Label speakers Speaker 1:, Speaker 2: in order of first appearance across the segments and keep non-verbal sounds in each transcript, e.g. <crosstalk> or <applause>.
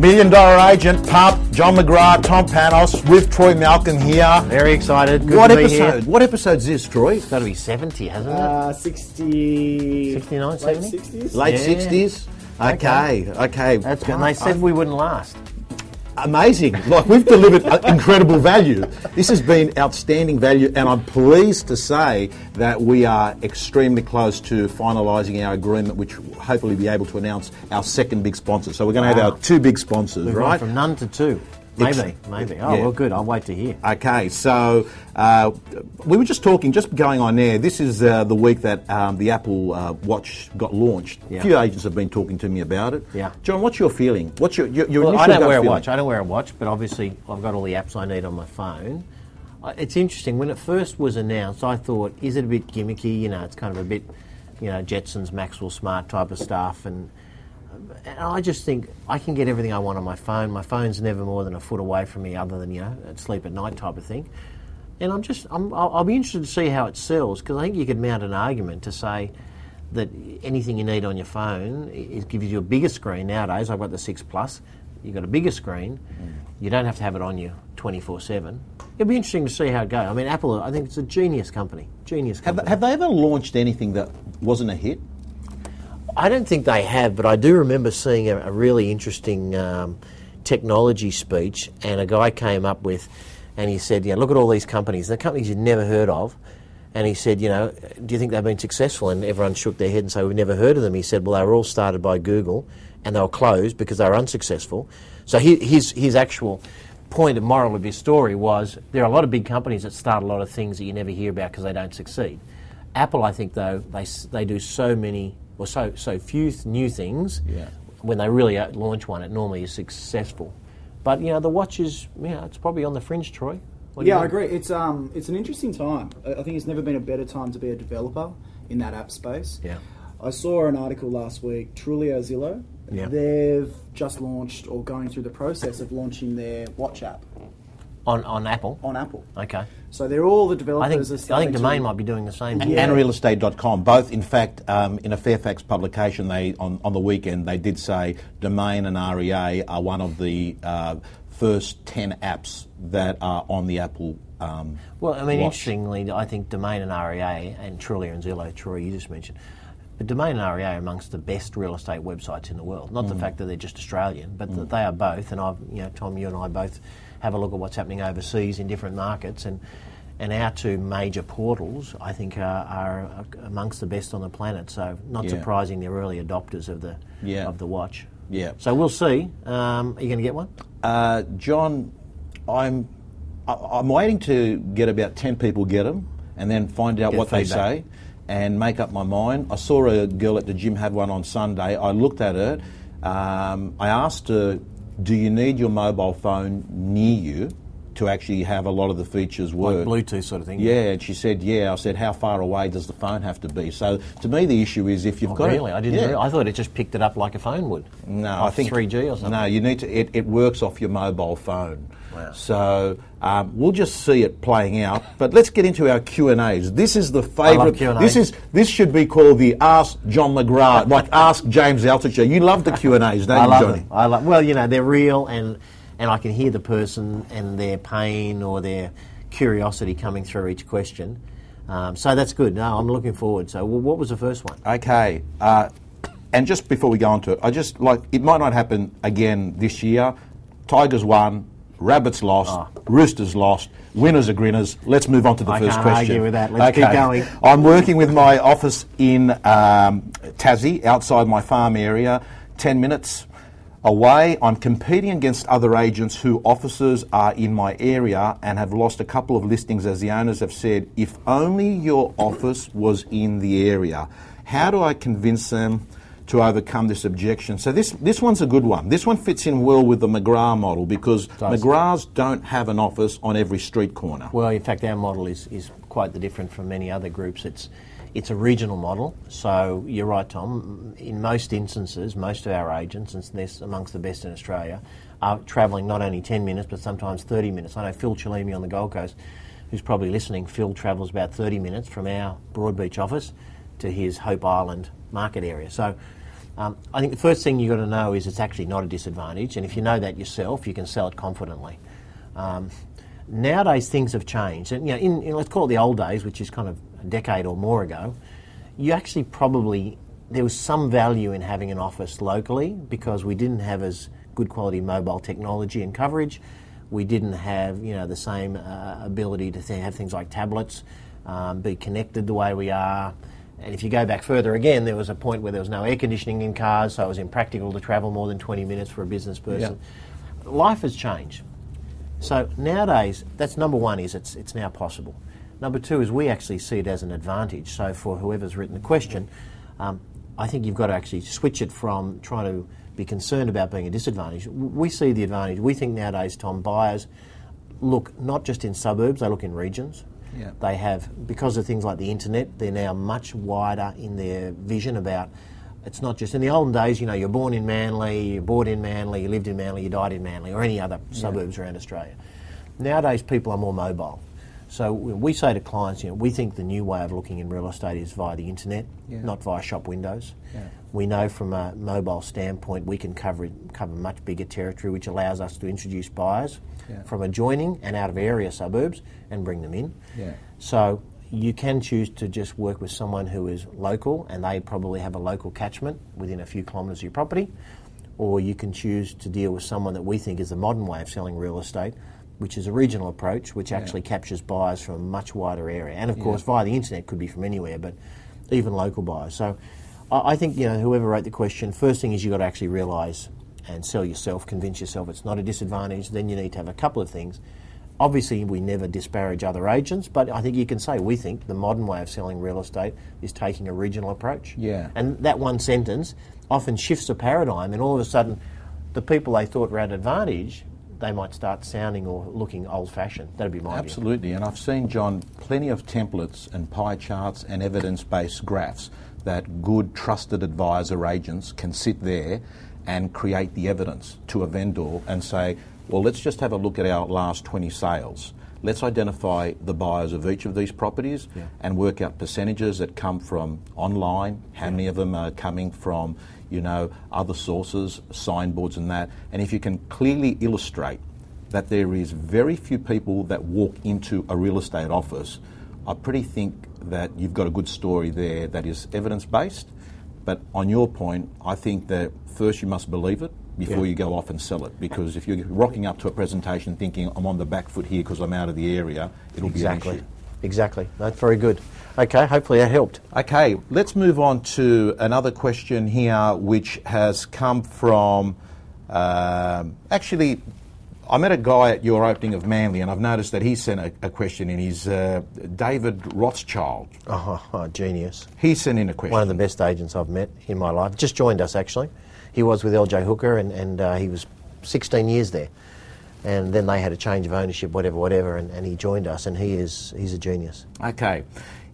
Speaker 1: Million Dollar Agent, Pup, John McGrath, Tom Panos, with Troy Malcolm here.
Speaker 2: Very excited. Good
Speaker 1: what
Speaker 2: to be
Speaker 1: episode?
Speaker 2: here.
Speaker 1: What episode's this, Troy?
Speaker 2: It's got to be 70, hasn't it?
Speaker 3: Uh, 60...
Speaker 2: 69,
Speaker 3: late
Speaker 2: 70?
Speaker 3: 60s?
Speaker 1: Late
Speaker 2: Yeah.
Speaker 1: sixties. Okay, okay.
Speaker 2: That's good. And they said we wouldn't last.
Speaker 1: Amazing. Like we've delivered incredible value. This has been outstanding value, and I'm pleased to say that we are extremely close to finalising our agreement, which we'll hopefully be able to announce our second big sponsor. So we're going to
Speaker 2: Wow.
Speaker 1: have our two big sponsors,
Speaker 2: We've
Speaker 1: right?
Speaker 2: from none to two. Maybe, maybe. Oh,
Speaker 1: Yeah.
Speaker 2: well, good. I'll wait to hear.
Speaker 1: Okay, so uh, we were just talking, just going on there. This is uh, the week that um, the Apple uh, Watch got launched.
Speaker 2: Yeah.
Speaker 1: A few agents have been talking to me about it.
Speaker 2: Yeah.
Speaker 1: John, what's your feeling? What's your your, your
Speaker 2: Well, I don't wear a watch. I don't wear a watch, but obviously I've got all the apps I need on my phone. It's interesting. When it first was announced, I thought, is it a bit gimmicky? You know, it's kind of a bit, you know, Jetsons, Maxwell Smart type of stuff. And, and I just think I can get everything I want on my phone. My phone's never more than a foot away from me, other than, you know, at sleep at night type of thing. And I'm just, I'm, I'll, I'll be interested to see how it sells because I think you could mount an argument to say that anything you need on your phone it gives you a bigger screen nowadays. I've got the six plus. You've got a bigger screen. Mm. You don't have to have it on you 24 seven. It'll be interesting to see how it goes. I mean, Apple. I think it's a genius company. Genius
Speaker 1: Have,
Speaker 2: company.
Speaker 1: have they ever launched anything that wasn't a hit?
Speaker 2: I don't think they have, but I do remember seeing a, a really interesting um, technology speech, and a guy came up with, and he said, "Yeah, look at all these companies. They're companies you'd never heard of." And he said, "You know, do you think they've been successful?" And everyone shook their head and said, "We've never heard of them." He said, "Well, they were all started by Google, and they were closed because they were unsuccessful." So he, his his actual point and moral of his story was there are a lot of big companies that start a lot of things that you never hear about because they don't succeed. Apple, I think, though, they, they do so many or so, so few new things.
Speaker 1: Yeah.
Speaker 2: When they really uh, launch one, it normally is successful. But, you know, the watch is, you know, it's probably on the fringe, Troy.
Speaker 3: Yeah, I agree. It's um, it's an interesting time. I I think it's never been a better time to be a developer in that app space.
Speaker 2: Yeah.
Speaker 3: I saw an article last week. Trulia Zillow.
Speaker 2: Yeah.
Speaker 3: They've just launched or going through the process of launching their watch app
Speaker 2: On, on Apple?
Speaker 3: on Apple.
Speaker 2: Okay.
Speaker 3: So they're all the
Speaker 2: I
Speaker 3: developers.
Speaker 2: think,
Speaker 3: are
Speaker 2: I
Speaker 3: starting
Speaker 2: think
Speaker 3: to-
Speaker 2: Domain might be doing the same.
Speaker 1: And,
Speaker 2: thing.
Speaker 1: and realestate.com. Both, in fact, um, in a Fairfax publication, they on, on the weekend they did say Domain and REA are one of the uh, first ten apps that are on the Apple. Um,
Speaker 2: Well, I mean,
Speaker 1: watch.
Speaker 2: interestingly, I think Domain and REA and Trulia and Zillow, Troy, you just mentioned, but Domain and REA are amongst the best real estate websites in the world. Not the fact that they're just Australian, but that they are both. And I've, you know, Tom, you and I both have a look at what's happening overseas in different markets, and and our two major portals, I think, are, are amongst the best on the planet. So not
Speaker 1: Yeah.
Speaker 2: surprising they're early adopters of the
Speaker 1: Yeah.
Speaker 2: of the watch.
Speaker 1: Yeah.
Speaker 2: So we'll see. Um, are you going to get one?
Speaker 1: Uh, John, I'm I'm waiting to get about ten people get them, and then find out
Speaker 2: Get
Speaker 1: what they say, and make up my mind. I saw a girl at the gym have one on Sunday. I looked at it. Um, I asked her, "Do you need your mobile phone near you to actually have a lot of the features work?"
Speaker 2: Like Bluetooth sort of thing.
Speaker 1: Yeah, and she said, "Yeah." I said, "How far away does the phone have to be?" So to me, the issue is if you've
Speaker 2: Oh,
Speaker 1: got it-
Speaker 2: really? I didn't.
Speaker 1: Yeah.
Speaker 2: I thought it just picked it up like a phone would.
Speaker 1: No,
Speaker 2: Like
Speaker 1: I think
Speaker 2: 3G or something.
Speaker 1: No, you need to. It, it works off your mobile phone.
Speaker 2: Wow.
Speaker 1: So um, we'll just see it playing out. But let's get into our Q and A's. This is the favourite.
Speaker 2: Q&A.
Speaker 1: This is this should be called the Ask John McGrath, like Ask James Altucher. You love the Q and A's, don't <laughs>
Speaker 2: I
Speaker 1: you,
Speaker 2: love
Speaker 1: Johnny?
Speaker 2: them. I love. Well, you know, they're real, and and I can hear the person and their pain or their curiosity coming through each question. Um, so that's good. No, I'm looking forward. So, well, what was the first one?
Speaker 1: Okay. Uh, and just before we go on to it, I just like it might not happen again this year. Tigers won, rabbits lost,
Speaker 2: Oh.
Speaker 1: roosters lost. Winners are grinners. Let's move on to the
Speaker 2: I
Speaker 1: first
Speaker 2: can't
Speaker 1: question.
Speaker 2: argue with that. Let's keep going.
Speaker 1: I'm working with my office in um, Tassie, outside my farm area, 10 minutes away. I'm competing against other agents who offices are in my area and have lost a couple of listings, as the owners have said. If only your office was in the area, how do I convince them? To overcome this objection. So, this, this one's a good one. This one fits in well with the McGrath model because
Speaker 2: Does.
Speaker 1: McGraths don't have an office on every street corner.
Speaker 2: Well, in fact, our model is, is quite the different from many other groups. It's it's a regional model. So you're right, Tom. In most instances, most of our agents, and they're amongst the best in Australia, are travelling not only 10 minutes but sometimes 30 minutes. I know Phil Chalimi on the Gold Coast, who's probably listening. Phil travels about 30 minutes from our Broadbeach office to his Hope Island market area. So Um, I think the first thing you've got to know is it's actually not a disadvantage, and if you know that yourself, you can sell it confidently. Um, nowadays, things have changed, and you know, in, in, let's call it the old days, which is kind of a decade or more ago. You actually probably there was some value in having an office locally because we didn't have as good quality mobile technology and coverage. We didn't have you know the same uh, ability to th- have things like tablets, um, be connected the way we are. And if you go back further again, there was a point where there was no air conditioning in cars, so it was impractical to travel more than 20 minutes for a business person. Yeah. Life has changed. So nowadays, that's number one is it's, it's now possible. Number two is we actually see it as an advantage. So for whoever's written the question, um, I think you've got to actually switch it from trying to be concerned about being a disadvantage. We see the advantage. We think nowadays, Tom, buyers look not just in suburbs, they look in regions. Yeah. They have, because of things like the internet, they're now much wider in their vision about it's not just in the olden days, you know, you're born in Manly, you're born in Manly, you lived in Manly, you died in Manly, or any other suburbs yeah. around Australia. Nowadays, people are more mobile. So we say to clients, you know, we think the new way of looking in real estate is via the internet, yeah. not via shop windows. Yeah. We know from a mobile standpoint we can cover cover much bigger territory, which allows us to introduce buyers yeah. from adjoining and out of area suburbs and bring them in. So you can choose to just work with someone who is local and they probably have a local catchment within a few kilometres of your property, or you can choose to deal with someone that we think is the modern way of selling real estate which is a regional approach, which yeah. actually captures buyers from a much wider area. And of yeah. course, via the internet could be from anywhere, but even local buyers. So I, I think you know whoever wrote the question, first thing is you've got to actually realise and sell yourself, convince yourself it's not a disadvantage. Then you need to have a couple of things. Obviously, we never disparage other agents, but I think you can say we think the modern way of selling real estate is taking a regional approach.
Speaker 1: Yeah.
Speaker 2: And that one sentence often shifts a paradigm, and all of a sudden, the people they thought were at advantage they might start sounding or looking old fashioned. That'd be my
Speaker 1: Absolutely,
Speaker 2: view.
Speaker 1: and I've seen, John, plenty of templates and pie charts and evidence based graphs that good, trusted advisor agents can sit there and create the evidence to a vendor and say, well, let's just have a look at our last 20 sales. Let's identify the buyers of each of these properties yeah. and work out percentages that come from online, how yeah. many of them are coming from you know, other sources, signboards and that. And if you can clearly illustrate that there is very few people that walk into a real estate office, I pretty think that you've got a good story there that is evidence based. But on your point, I think that first you must believe it before yeah. you go off and sell it. Because if you're rocking up to a presentation thinking I'm on the back foot here because I'm out of the area, it'll
Speaker 2: exactly.
Speaker 1: be an issue.
Speaker 2: Exactly. That's very good. Okay, hopefully that helped.
Speaker 1: Okay, let's move on to another question here, which has come from. Um, actually, I met a guy at your opening of Manly, and I've noticed that he sent a, a question in. He's uh, David Rothschild.
Speaker 2: Oh, oh, genius.
Speaker 1: He sent in a question.
Speaker 2: One of the best agents I've met in my life. Just joined us, actually. He was with LJ Hooker, and, and uh, he was 16 years there and then they had a change of ownership, whatever, whatever, and, and he joined us, and he is he's a genius.
Speaker 1: Okay.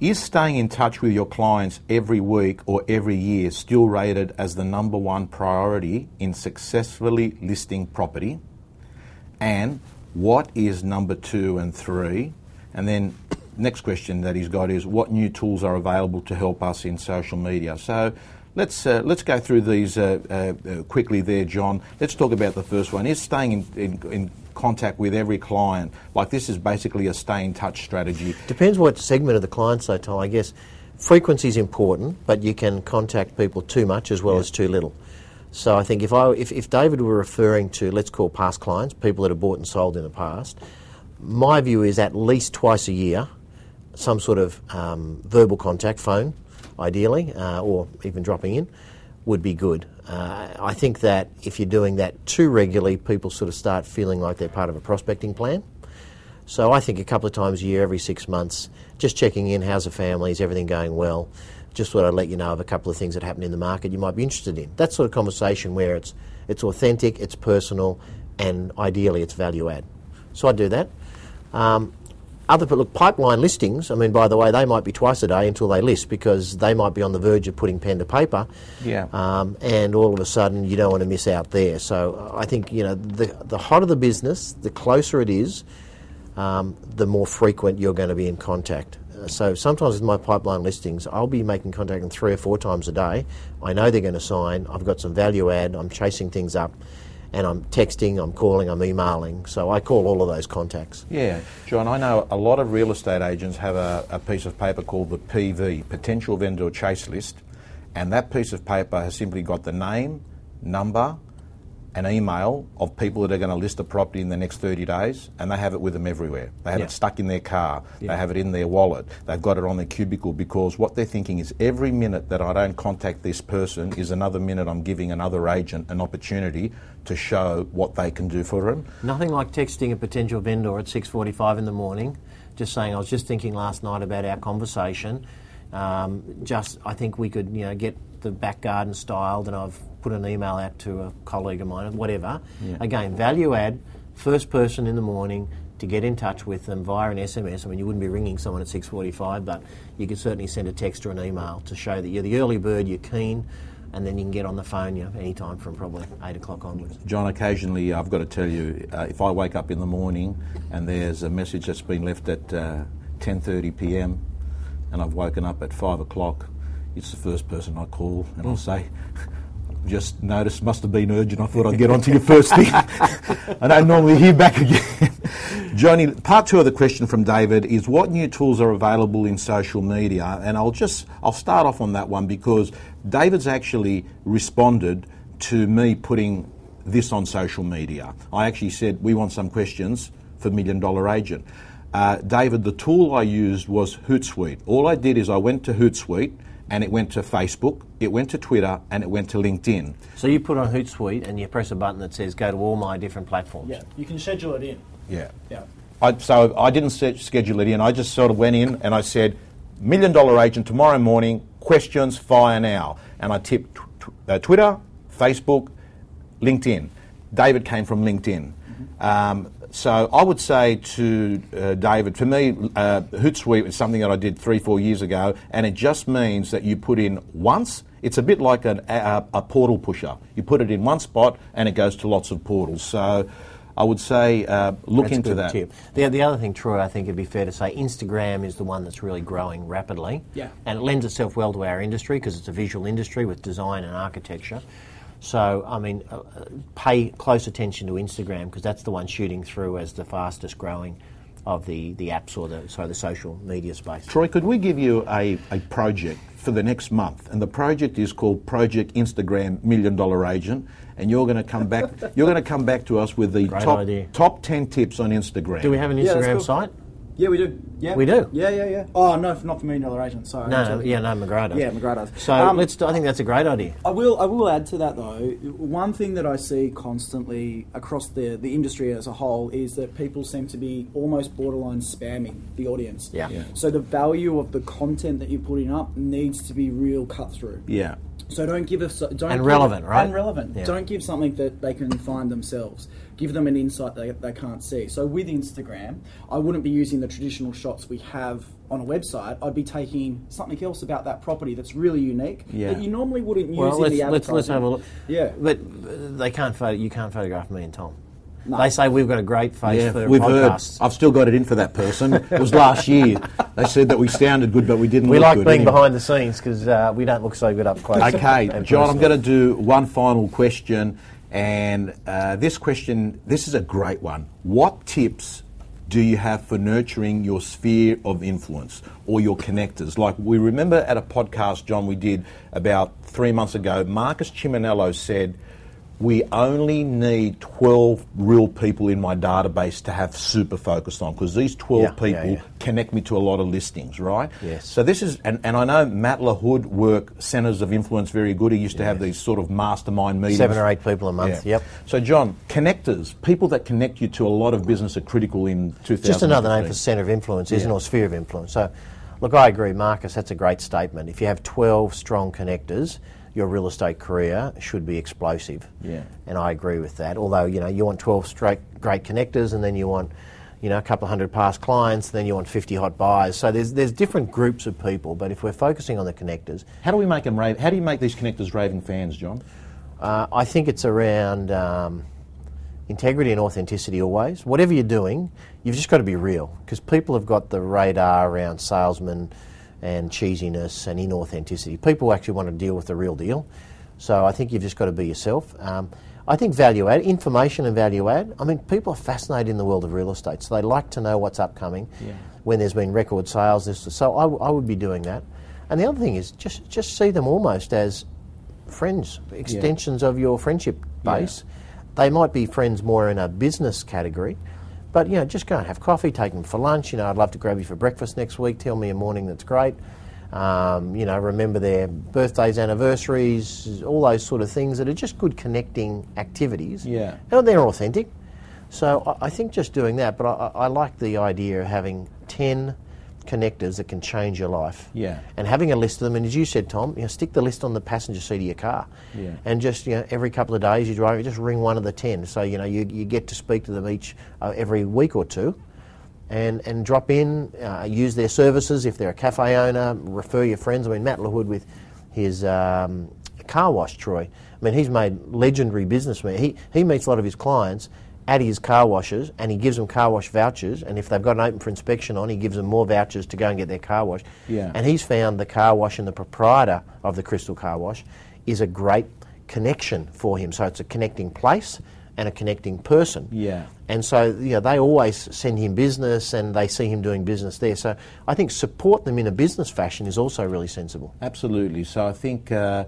Speaker 1: Is staying in touch with your clients every week or every year still rated as the number one priority in successfully listing property? And what is number two and three? And then next question that he's got is what new tools are available to help us in social media? So let's uh, let's go through these uh, uh, quickly there, John. Let's talk about the first one. Is staying in, in, in contact with every client. Like this is basically a stay in touch strategy.
Speaker 2: Depends what segment of the client, so Tom. I guess frequency is important, but you can contact people too much as well yeah. as too little. So I think if I if, if David were referring to let's call past clients, people that have bought and sold in the past, my view is at least twice a year, some sort of um, verbal contact, phone, ideally, uh, or even dropping in, would be good. Uh, I think that if you're doing that too regularly, people sort of start feeling like they're part of a prospecting plan. So I think a couple of times a year, every six months, just checking in, how's the family, is everything going well? Just thought I'd let you know of a couple of things that happen in the market you might be interested in. That sort of conversation where it's it's authentic, it's personal, and ideally it's value add. So I do that. Um, other look pipeline listings. I mean, by the way, they might be twice a day until they list because they might be on the verge of putting pen to paper.
Speaker 1: Yeah.
Speaker 2: Um, and all of a sudden, you don't want to miss out there. So I think you know the the hotter the business, the closer it is, um, the more frequent you're going to be in contact. Uh, so sometimes with my pipeline listings, I'll be making contact with three or four times a day. I know they're going to sign. I've got some value add. I'm chasing things up, and I'm texting, I'm calling, I'm emailing. So I call all of those contacts.
Speaker 1: Yeah, John, I know a lot of real estate agents have a, a piece of paper called the PV, Potential Vendor Chase List, and that piece of paper has simply got the name, number, an email of people that are going to list a property in the next 30 days, and they have it with them everywhere. They have
Speaker 2: Yeah.
Speaker 1: it stuck in their car, they have it in their wallet, they've got it on their cubicle because what they're thinking is every minute that I don't contact this person is another minute I'm giving another agent an opportunity to show what they can do for them.
Speaker 2: Nothing like texting a potential vendor at 6:45 in the morning, just saying I was just thinking last night about our conversation. Um, just I think we could you know get the back garden styled, and I've put an email out to a colleague of mine, whatever. Again, value add, first person in the morning to get in touch with them via an SMS. I mean, you wouldn't be ringing someone at 6:45, but you could certainly send a text or an email to show that you're the early bird, you're keen, and then you can get on the phone you know, any time from probably eight o'clock onwards.
Speaker 1: John, occasionally I've got to tell you, uh, if I wake up in the morning and there's a message that's been left at uh, 10:30 p.m. and I've woken up at five o'clock, it's the first person I call and I'll say, "Just noticed, must have been urgent. I thought I'd get onto you first thing." <laughs> I don't normally hear back again. <laughs> Johnny, part two of the question from David is what new tools are available in social media? And I'll just I'll start off on that one because David's actually responded to me putting this on social media. I actually said we want some questions for Million Dollar Agent. Uh, David, the tool I used was Hootsuite. All I did is I went to Hootsuite and it went to Facebook, it went to Twitter, and it went to LinkedIn.
Speaker 2: So you put on Hootsuite and you press a button that says go to all my different platforms.
Speaker 3: Yeah, you can schedule it in.
Speaker 1: Yeah.
Speaker 3: Yeah.
Speaker 1: I, so I didn't set, schedule it in. I just sort of went in and I said, Million Dollar Agent tomorrow morning, questions fire now. And I tipped tw- tw- uh, Twitter, Facebook, LinkedIn. David came from LinkedIn. Um, so I would say to uh, David, for me, uh, Hootsuite is something that I did three, four years ago, and it just means that you put in once. It's a bit like an, a, a portal pusher. You put it in one spot, and it goes to lots of portals. So I would say uh, look
Speaker 2: That's
Speaker 1: into that.
Speaker 2: Tip. The, the other thing, Troy, I think it'd be fair to say Instagram is the one that's really growing rapidly.
Speaker 3: Yeah.
Speaker 2: And it lends itself well to our industry because it's a visual industry with design and architecture. So, I mean, uh, uh, pay close attention to Instagram because that's the one shooting through as the fastest growing of the, the apps or the sorry the social media space.
Speaker 1: Troy, could we give you a, a project for the next month? And the project is called Project Instagram Million Dollar Agent. And you're going to come back. You're going to come back to us with the
Speaker 2: Great
Speaker 1: top
Speaker 2: idea.
Speaker 1: top ten tips on Instagram.
Speaker 2: Do we have an
Speaker 3: Yeah,
Speaker 2: Instagram
Speaker 3: cool.
Speaker 2: site?
Speaker 3: Yeah, we do. Yeah,
Speaker 2: We do?
Speaker 3: Yeah, yeah, yeah. Oh no, not for million dollar agent. Sorry.
Speaker 2: No,
Speaker 3: Sorry.
Speaker 2: yeah, no, McGrath does.
Speaker 3: Yeah, McGrath does.
Speaker 2: So
Speaker 3: Um,
Speaker 2: let's. I think that's a great idea.
Speaker 3: I will. I will add to that though. One thing that I see constantly across the the industry as a whole is that people seem to be almost borderline spamming the audience.
Speaker 2: Yeah. Yeah.
Speaker 3: So the value of the content that you're putting up needs to be real cut through.
Speaker 1: Yeah.
Speaker 3: So don't give us don't
Speaker 2: And
Speaker 3: give-
Speaker 2: relevant, right?
Speaker 3: And relevant.
Speaker 2: Yeah.
Speaker 3: Don't give something that they can find themselves. Give them an insight they, they can't see. So with Instagram, I wouldn't be using the traditional shots we have on a website. I'd be taking something else about that property that's really unique
Speaker 1: Yeah.
Speaker 3: that you normally wouldn't use
Speaker 2: Well,
Speaker 3: in
Speaker 2: let's,
Speaker 3: the
Speaker 2: let's let's have a look.
Speaker 3: Yeah.
Speaker 2: but uh, they can't. Photo, you can't photograph me and Tom.
Speaker 3: No.
Speaker 2: They say we've got a great face
Speaker 1: Yeah,
Speaker 2: for
Speaker 1: we've heard. I've still got it in for that person. it was last year. They said that we sounded good, but we didn't. Look good.
Speaker 2: We
Speaker 1: look
Speaker 2: like being
Speaker 1: anyway.
Speaker 2: behind the scenes because uh, we don't look so good up close.
Speaker 1: Okay,
Speaker 2: and
Speaker 1: John, I'm going to do one final question, and uh, this question, this is a great one. What tips do you have for nurturing your sphere of influence or your connectors? Like we remember at a podcast, John, we did about three months ago. Marcus Chiminello said. We only need 12 real people in my database to have super focused on because these 12
Speaker 2: Yeah,
Speaker 1: people
Speaker 2: yeah, yeah.
Speaker 1: connect me to a lot of listings, right?
Speaker 2: Yes.
Speaker 1: So this is, and, and I know Matt LaHood work centres of influence very good. He used to have these sort of mastermind meetings.
Speaker 2: Seven or eight people a month. Yep.
Speaker 1: So John, connectors, people that connect you to a lot of business are critical in 2015.
Speaker 2: Just another name for centre of influence, isn't it, or sphere of influence. So, look, I agree, Marcus. That's a great statement. If you have 12 strong connectors, your real estate career should be explosive.
Speaker 1: Yeah.
Speaker 2: And I agree with that. Although you know you want 12 straight great connectors, and then you want you know a couple of hundred past clients, then you want 50 hot buyers. So there's there's different groups of people. But if we're focusing on the connectors,
Speaker 1: How do we make them rave? How do you make these connectors raving fans, John?
Speaker 2: Uh, I think it's around um, integrity and authenticity always. Whatever you're doing, you've just got to be real because people have got the radar around salesmen and cheesiness and inauthenticity. People actually want to deal with the real deal. So I think you've just got to be yourself. Um, I think value add, information and value add. I mean, people are fascinated in the world of real estate, so they like to know what's upcoming
Speaker 1: Yeah.
Speaker 2: when there's been record sales. This, so I, w- I would be doing that. And the other thing is just just see them almost as friends, extensions of your friendship
Speaker 1: Yeah.
Speaker 2: base. They might be friends more in a business category, but you know, just go and have coffee, take them for lunch. You know, I'd love to grab you for breakfast next week. Tell me a morning that's great. Um, you know, remember their birthdays, anniversaries, all those sort of things that are just good connecting activities.
Speaker 1: Yeah.
Speaker 2: and they're authentic. So I, I think just doing that, but I, I I like the idea of having ten connectors that can change your life.
Speaker 1: Yeah.
Speaker 2: And having a list of them, and as you said, Tom, you know, stick the list on the passenger seat of your car.
Speaker 1: Yeah.
Speaker 2: And just you know, every couple of days you drive, you just ring one of the ten. So you know you, you get to speak to them each uh, every week or two, and and drop in, uh, use their services if they're a cafe owner. Refer your friends. I mean, Matt LaHood with his um, car wash, Troy. I mean, he's made legendary businessman. He he meets a lot of his clients at his car washes and he gives them car wash vouchers and if they've got an open for inspection on he gives them more vouchers to go and get their car wash
Speaker 1: Yeah.
Speaker 2: and he's found the car wash and the proprietor of the Crystal Car Wash is a great connection for him. So it's a connecting place and a connecting person.
Speaker 1: Yeah.
Speaker 2: And so you know, they always send him business and they see him doing business there. So I think support them in a business fashion is also really sensible.
Speaker 1: Absolutely. So I think, uh,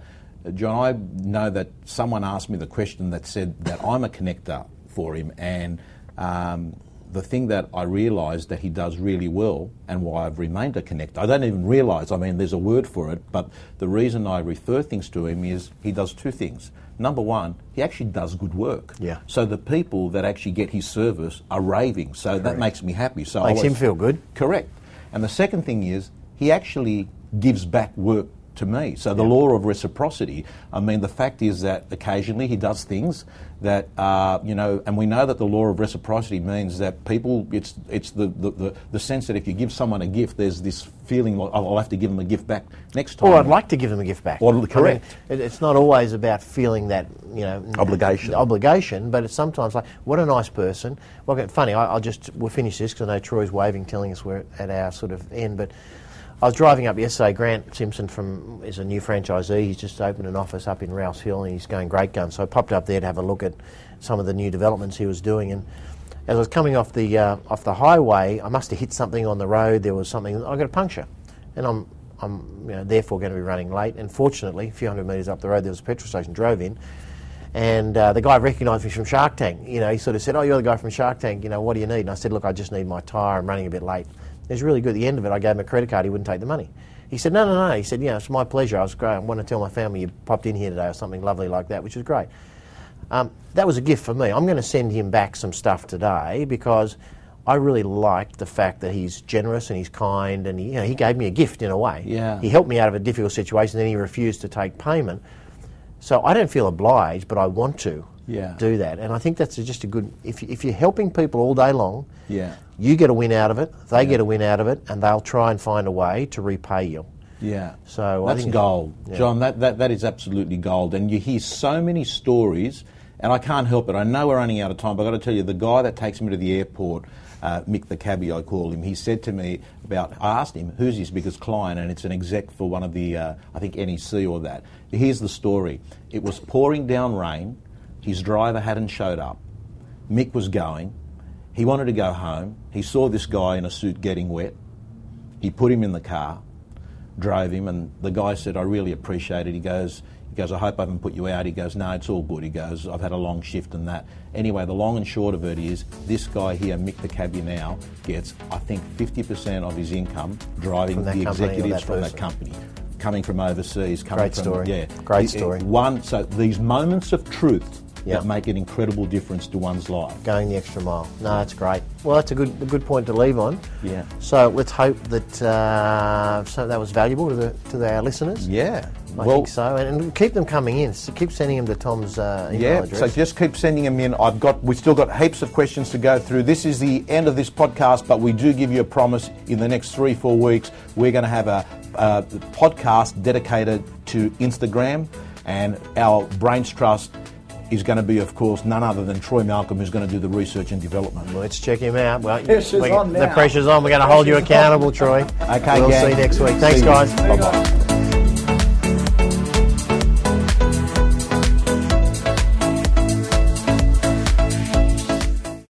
Speaker 1: John, I know that someone asked me the question that said that I'm a connector for him, and um, the thing that I realised that he does really well, and why I've remained a connector. I don't even realise. I mean, there's a word for it, but the reason I refer things to him is he does two things. Number one, he actually does good work.
Speaker 2: Yeah.
Speaker 1: So the people that actually get his service are raving. So that makes me happy. So I
Speaker 2: Makes him feel good.
Speaker 1: Correct. And the second thing is he actually gives back work to me. So the law of reciprocity. I mean, the fact is that occasionally he does things that uh, you know, and we know that the law of reciprocity means that people. It's it's the, the, the, the sense that if you give someone a gift, there's this feeling like oh, I'll have to give them a gift back next time.
Speaker 2: Or I'd like to give them a gift back.
Speaker 1: Well,
Speaker 2: I mean,
Speaker 1: correct.
Speaker 2: it's not always about feeling that you know
Speaker 1: Obligation.
Speaker 2: obligation, but it's sometimes like what a nice person. Well, funny. I, I'll just we'll finish this because I know Troy's waving, telling us we're at our sort of end. But I was driving up yesterday. Grant Simpson from is a new franchisee. He's just opened an office up in Rouse Hill, and he's going great guns. So I popped up there to have a look at some of the new developments he was doing and. As I was coming off the uh, off the highway, I must have hit something on the road. There was something. I got a puncture, and I'm I'm you know, therefore going to be running late. And fortunately, a few hundred metres up the road, there was a petrol station. Drove in, and uh, the guy recognised me from Shark Tank. You know, he sort of said, "Oh, you're the guy from Shark Tank. You know, what do you need?" And I said, "Look, I just need my tyre. I'm running a bit late." It was really good. At the end of it, I gave him a credit card. He wouldn't take the money. He said, "No, no, no." He said, "Yeah, it's my pleasure. I was great. I want to tell my family you popped in here today or something lovely like that, which was great." Um, that was a gift for me. I'm going to send him back some stuff today because I really liked the fact that he's generous and he's kind and he, you know, he gave me a gift in a way.
Speaker 1: Yeah.
Speaker 2: He helped me out of a difficult situation, then he refused to take payment. So I don't feel obliged, but I want to
Speaker 1: Yeah.
Speaker 2: do that. And I think that's just a good. If, if you're helping people all day long,
Speaker 1: Yeah.
Speaker 2: you get a win out of it, they get a win out of it, and they'll try and find a way to repay you.
Speaker 1: Yeah.
Speaker 2: So I
Speaker 1: that's
Speaker 2: think
Speaker 1: gold,
Speaker 2: yeah.
Speaker 1: John. That, that that is absolutely gold. And you hear so many stories, and I can't help it. I know we're running out of time, but I've got to tell you, the guy that takes me to the airport, uh, Mick the cabbie, I call him. He said to me about. I asked him who's his biggest client, and it's an exec for one of the, uh, I think NEC or that. Here's the story. It was pouring down rain. His driver hadn't showed up. Mick was going. He wanted to go home. He saw this guy in a suit getting wet. He put him in the car, drove him, and the guy said, "I really appreciate it." He goes, "He goes, I hope I haven't put you out." He goes, "No, it's all good." He goes, "I've had a long shift and that." Anyway, the long and short of it is, this guy here, Mick the cabbie, now gets, I think, 50% of his income driving the executives
Speaker 2: that
Speaker 1: from that company. Coming from overseas, coming
Speaker 2: Great
Speaker 1: from
Speaker 2: story.
Speaker 1: yeah,
Speaker 2: Great
Speaker 1: It- it-
Speaker 2: story.
Speaker 1: One, so these moments of truth
Speaker 2: Yeah.
Speaker 1: that make an incredible difference to one's life.
Speaker 2: going the extra mile. No, that's great. Well, that's a good a good point to leave on.
Speaker 1: Yeah.
Speaker 2: So let's hope that uh, so that was valuable to the to our listeners.
Speaker 1: Yeah.
Speaker 2: I think so, and, and keep them coming in. So keep sending them to Tom's uh, email
Speaker 4: Yeah,
Speaker 2: address.
Speaker 4: so just keep sending them in. I've got, we've still got heaps of questions to go through. This is the end of this podcast, but we do give you a promise in the next three, four weeks, we're going to have a, a podcast dedicated to Instagram and our Brains Trust
Speaker 1: is going to be, of course, none other than Troy Malcolm, who's going to do the research and development.
Speaker 2: Let's check him out. Well,
Speaker 3: Pressure's
Speaker 2: we-
Speaker 3: on
Speaker 2: the pressure's on. We're going to hold you
Speaker 3: Pressure's on.
Speaker 2: accountable, Troy.
Speaker 1: Okay,
Speaker 2: we'll
Speaker 1: gang.
Speaker 2: see you next week. Thanks,
Speaker 1: you.
Speaker 2: guys.
Speaker 1: Bye-bye.